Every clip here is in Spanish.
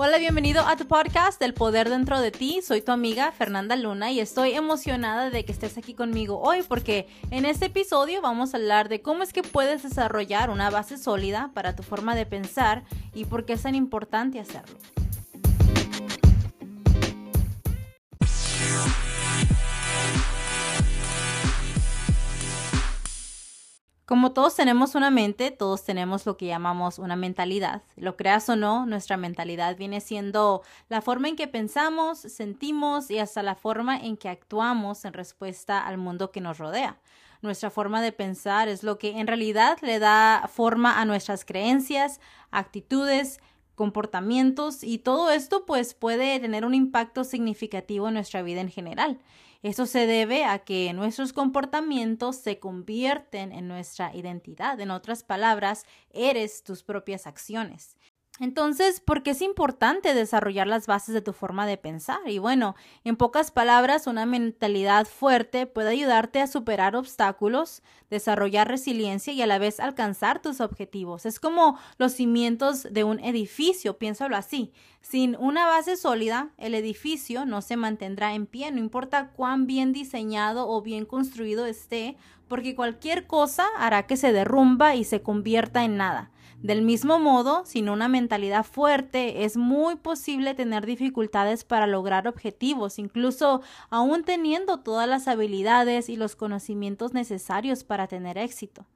Hola, bienvenido a tu podcast El Poder Dentro de Ti. Soy tu amiga Fernanda Luna y estoy emocionada de que estés aquí conmigo hoy porque en este episodio vamos a hablar de cómo es que puedes desarrollar una base sólida para tu forma de pensar y por qué es tan importante hacerlo. Como todos tenemos una mente, todos tenemos lo que llamamos una mentalidad. Lo creas o no, nuestra mentalidad viene siendo la forma en que pensamos, sentimos y hasta la forma en que actuamos en respuesta al mundo que nos rodea. Nuestra forma de pensar es lo que en realidad le da forma a nuestras creencias, actitudes, comportamientos y todo esto pues puede tener un impacto significativo en nuestra vida en general. Eso se debe a que nuestros comportamientos se convierten en nuestra identidad. En otras palabras, eres tus propias acciones. Entonces, ¿por qué es importante desarrollar las bases de tu forma de pensar? Y bueno, en pocas palabras, una mentalidad fuerte puede ayudarte a superar obstáculos, desarrollar resiliencia y a la vez alcanzar tus objetivos. Es como los cimientos de un edificio, piénsalo así. Sin una base sólida, el edificio no se mantendrá en pie, no importa cuán bien diseñado o bien construido esté, porque cualquier cosa hará que se derrumba y se convierta en nada. Del mismo modo, sin una mentalidad fuerte, es muy posible tener dificultades para lograr objetivos, incluso aún teniendo todas las habilidades y los conocimientos necesarios para tener éxito.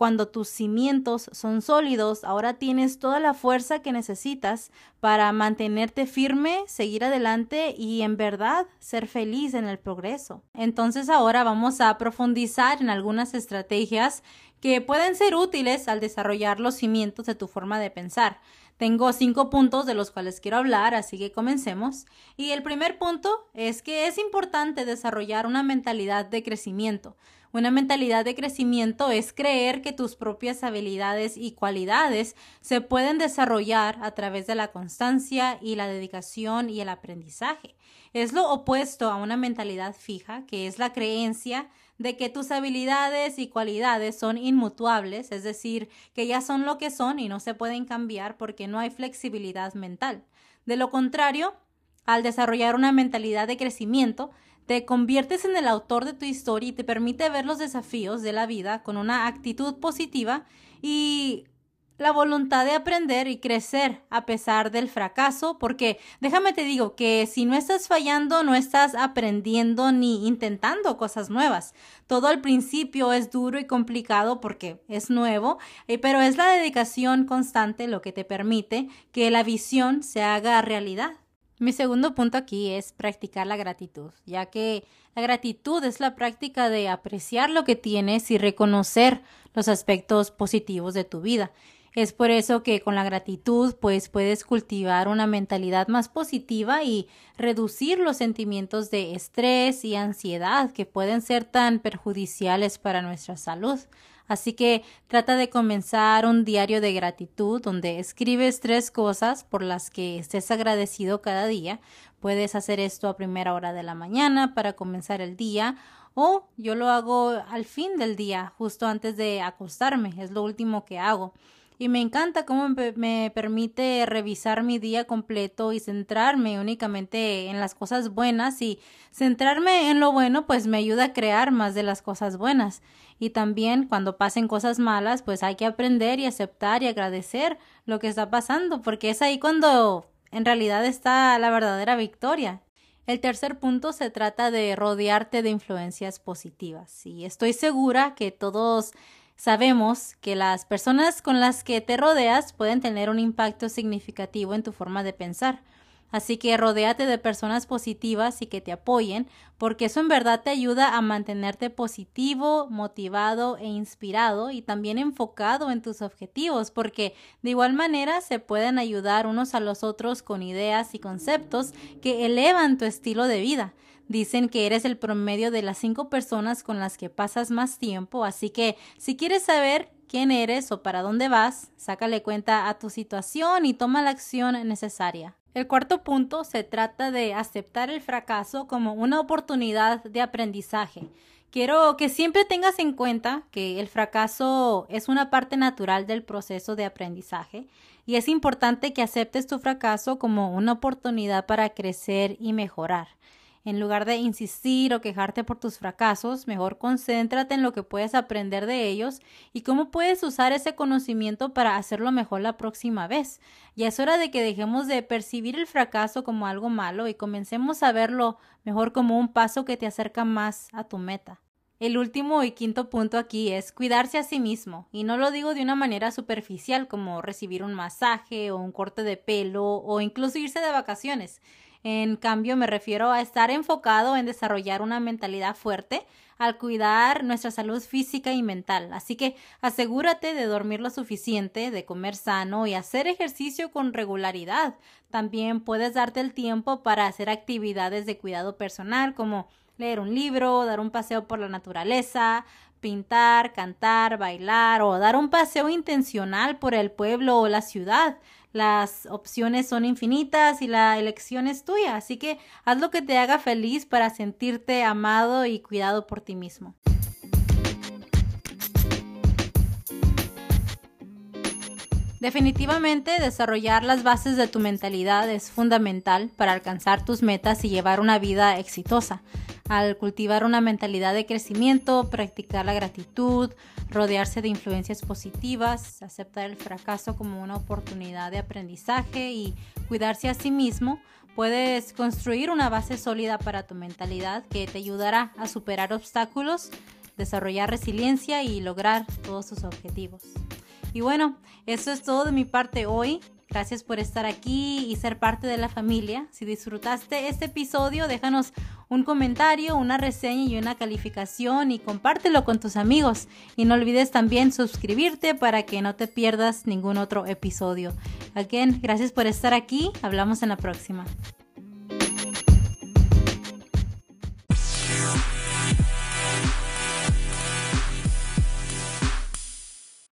Cuando tus cimientos son sólidos, ahora tienes toda la fuerza que necesitas para mantenerte firme, seguir adelante y en verdad ser feliz en el progreso. Entonces ahora vamos a profundizar en algunas estrategias que pueden ser útiles al desarrollar los cimientos de tu forma de pensar. Tengo cinco puntos de los cuales quiero hablar, así que comencemos. Y el primer punto es que es importante desarrollar una mentalidad de crecimiento. Una mentalidad de crecimiento es creer que tus propias habilidades y cualidades se pueden desarrollar a través de la constancia y la dedicación y el aprendizaje. Es lo opuesto a una mentalidad fija, que es la creencia de que tus habilidades y cualidades son inmutables, es decir, que ya son lo que son y no se pueden cambiar porque no hay flexibilidad mental. De lo contrario, al desarrollar una mentalidad de crecimiento, te conviertes en el autor de tu historia y te permite ver los desafíos de la vida con una actitud positiva y la voluntad de aprender y crecer a pesar del fracaso, porque déjame te digo que si no estás fallando, no estás aprendiendo ni intentando cosas nuevas. Todo al principio es duro y complicado porque es nuevo, eh, pero es la dedicación constante lo que te permite que la visión se haga realidad. Mi segundo punto aquí es practicar la gratitud, ya que la gratitud es la práctica de apreciar lo que tienes y reconocer los aspectos positivos de tu vida. Es por eso que con la gratitud pues puedes cultivar una mentalidad más positiva y reducir los sentimientos de estrés y ansiedad que pueden ser tan perjudiciales para nuestra salud. Así que trata de comenzar un diario de gratitud donde escribes tres cosas por las que estés agradecido cada día. Puedes hacer esto a primera hora de la mañana para comenzar el día o yo lo hago al fin del día, justo antes de acostarme. Es lo último que hago y me encanta cómo me permite revisar mi día completo y centrarme únicamente en las cosas buenas y centrarme en lo bueno pues me ayuda a crear más de las cosas buenas y también cuando pasen cosas malas pues hay que aprender y aceptar y agradecer lo que está pasando porque es ahí cuando en realidad está la verdadera victoria. El tercer punto se trata de rodearte de influencias positivas y estoy segura que todos Sabemos que las personas con las que te rodeas pueden tener un impacto significativo en tu forma de pensar. Así que rodéate de personas positivas y que te apoyen, porque eso en verdad te ayuda a mantenerte positivo, motivado e inspirado y también enfocado en tus objetivos, porque de igual manera se pueden ayudar unos a los otros con ideas y conceptos que elevan tu estilo de vida. Dicen que eres el promedio de las cinco personas con las que pasas más tiempo, así que si quieres saber quién eres o para dónde vas, sácale cuenta a tu situación y toma la acción necesaria. El cuarto punto se trata de aceptar el fracaso como una oportunidad de aprendizaje. Quiero que siempre tengas en cuenta que el fracaso es una parte natural del proceso de aprendizaje y es importante que aceptes tu fracaso como una oportunidad para crecer y mejorar. En lugar de insistir o quejarte por tus fracasos, mejor concéntrate en lo que puedes aprender de ellos y cómo puedes usar ese conocimiento para hacerlo mejor la próxima vez. Ya es hora de que dejemos de percibir el fracaso como algo malo y comencemos a verlo mejor como un paso que te acerca más a tu meta. El último y quinto punto aquí es cuidarse a sí mismo, y no lo digo de una manera superficial como recibir un masaje o un corte de pelo o incluso irse de vacaciones. En cambio, me refiero a estar enfocado en desarrollar una mentalidad fuerte al cuidar nuestra salud física y mental. Así que asegúrate de dormir lo suficiente, de comer sano y hacer ejercicio con regularidad. También puedes darte el tiempo para hacer actividades de cuidado personal como leer un libro, dar un paseo por la naturaleza, pintar, cantar, bailar o dar un paseo intencional por el pueblo o la ciudad. Las opciones son infinitas y la elección es tuya, así que haz lo que te haga feliz para sentirte amado y cuidado por ti mismo. Definitivamente desarrollar las bases de tu mentalidad es fundamental para alcanzar tus metas y llevar una vida exitosa al cultivar una mentalidad de crecimiento, practicar la gratitud, rodearse de influencias positivas, aceptar el fracaso como una oportunidad de aprendizaje y cuidarse a sí mismo, puedes construir una base sólida para tu mentalidad que te ayudará a superar obstáculos, desarrollar resiliencia y lograr todos tus objetivos. Y bueno, eso es todo de mi parte hoy. Gracias por estar aquí y ser parte de la familia. Si disfrutaste este episodio, déjanos un comentario, una reseña y una calificación y compártelo con tus amigos. Y no olvides también suscribirte para que no te pierdas ningún otro episodio. Again, gracias por estar aquí. Hablamos en la próxima.